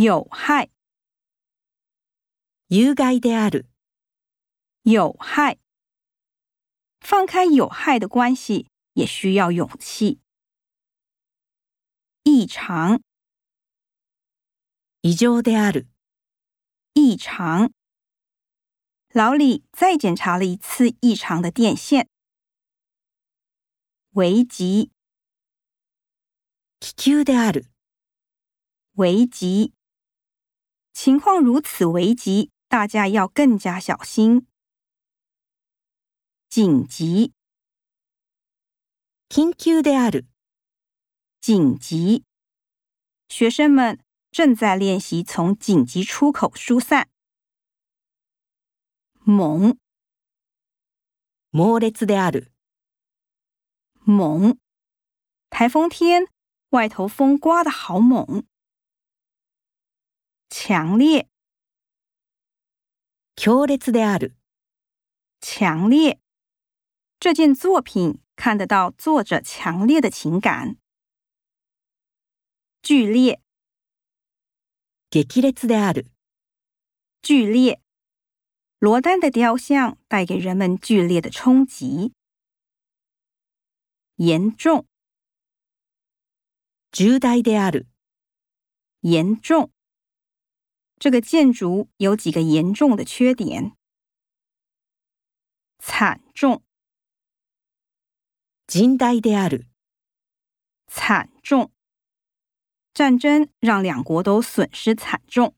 有害，有害である。有害。放开有害的关系也需要勇气。异常，異常である。异常。老李再检查了一次异常的电线。危急，危急である。危急。 情况如此危急，大家要更加小心。紧急，緊急である。紧急。学生们正在练习从紧急出口疏散。猛，猛烈である。猛。台风天，外头风刮得好猛。 强烈，強烈である。强烈。这件作品看得到作者强烈的情感。剧烈，激烈である。剧烈。罗丹的雕像带给人们剧烈的冲击。严重，重大である。严重。 这个建筑有几个严重的缺点。惨重，甚大である。惨重。战争让两国都损失惨重。